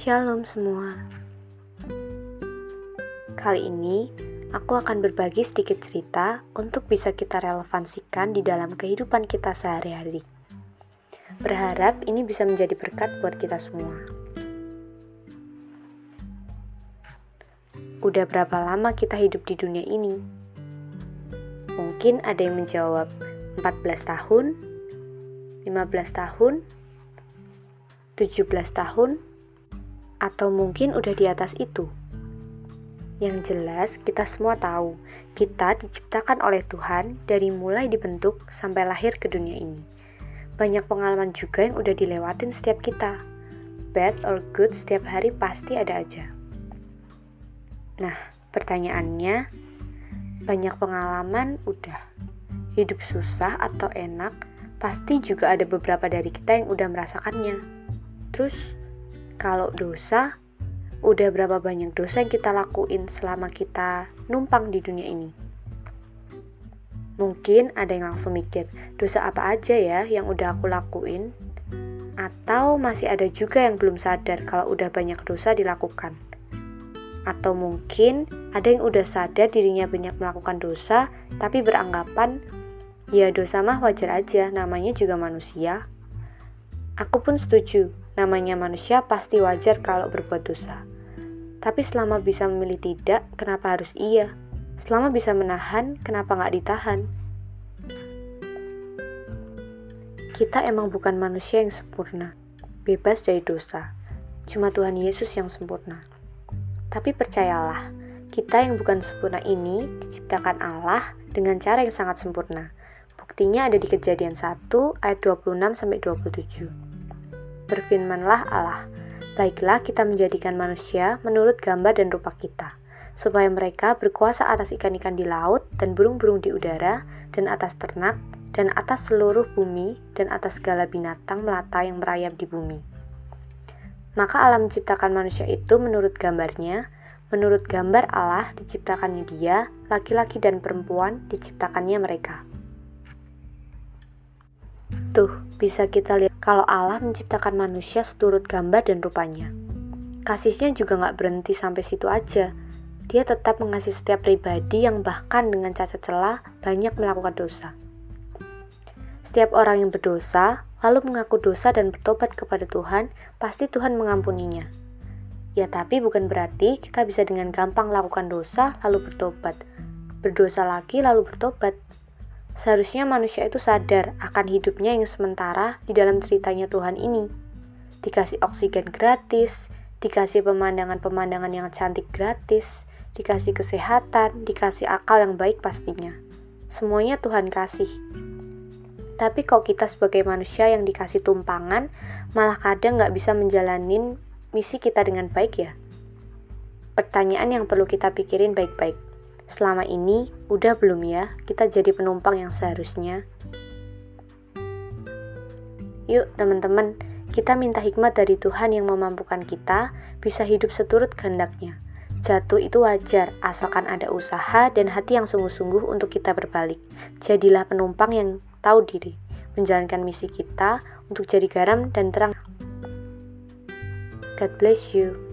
Shalom semua. Kali ini aku akan berbagi sedikit cerita untuk bisa kita relevansikan di dalam kehidupan kita sehari-hari. Berharap ini bisa menjadi berkat buat kita semua. Udah berapa lama kita hidup di dunia ini? Mungkin ada yang menjawab 14 tahun, 15 tahun, 17 tahun, atau mungkin udah di atas itu. Yang jelas, kita semua tahu, kita diciptakan oleh Tuhan dari mulai dibentuk sampai lahir ke dunia ini. Banyak pengalaman juga yang udah dilewatin setiap kita. Bad or good setiap hari pasti ada aja. Nah, pertanyaannya, banyak pengalaman udah. Hidup susah atau enak, pasti juga ada beberapa dari kita yang udah merasakannya. Terus, kalau dosa, udah berapa banyak dosa yang kita lakuin selama kita numpang di dunia ini? Mungkin ada yang langsung mikir, dosa apa aja ya yang udah aku lakuin? Atau masih ada juga yang belum sadar kalau udah banyak dosa dilakukan? Atau mungkin ada yang udah sadar dirinya banyak melakukan dosa, tapi beranggapan, ya dosa mah wajar aja, namanya juga manusia. Aku pun setuju, namanya manusia pasti wajar kalau berbuat dosa. Tapi selama bisa memilih tidak, kenapa harus iya? Selama bisa menahan, kenapa nggak ditahan? Kita emang bukan manusia yang sempurna, bebas dari dosa. Cuma Tuhan Yesus yang sempurna. Tapi percayalah, kita yang bukan sempurna ini diciptakan Allah dengan cara yang sangat sempurna. Buktinya ada di kejadian 1 ayat 26 sampai 27. Berfirmanlah Allah, baiklah kita menjadikan manusia menurut gambar dan rupa kita, supaya mereka berkuasa atas ikan-ikan di laut dan burung-burung di udara dan atas ternak dan atas seluruh bumi dan atas segala binatang melata yang merayap di bumi. Maka Allah menciptakan manusia itu menurut gambarnya, menurut gambar Allah diciptakannya dia, laki-laki dan perempuan diciptakannya mereka. Tuh, bisa kita lihat kalau Allah menciptakan manusia seturut gambar dan rupanya. Kasihnya juga nggak berhenti sampai situ aja. Dia tetap mengasihi setiap pribadi yang bahkan dengan cacat celah banyak melakukan dosa. Setiap orang yang berdosa, lalu mengaku dosa dan bertobat kepada Tuhan, pasti Tuhan mengampuninya. Ya, tapi bukan berarti kita bisa dengan gampang lakukan dosa lalu bertobat. Berdosa lagi lalu bertobat. Seharusnya manusia itu sadar akan hidupnya yang sementara di dalam ceritanya Tuhan ini. Dikasih oksigen gratis, dikasih pemandangan-pemandangan yang cantik gratis, dikasih kesehatan, dikasih akal yang baik pastinya. Semuanya Tuhan kasih. Tapi kok kita sebagai manusia yang dikasih tumpangan, malah kadang nggak bisa menjalanin misi kita dengan baik ya? Pertanyaan yang perlu kita pikirin baik-baik. Selama ini, udah belum ya kita jadi penumpang yang seharusnya? Yuk teman-teman, kita minta hikmat dari Tuhan yang memampukan kita bisa hidup seturut kehendaknya. Jatuh itu wajar, asalkan ada usaha dan hati yang sungguh-sungguh untuk kita berbalik. Jadilah penumpang yang tahu diri, menjalankan misi kita untuk jadi garam dan terang. God bless you.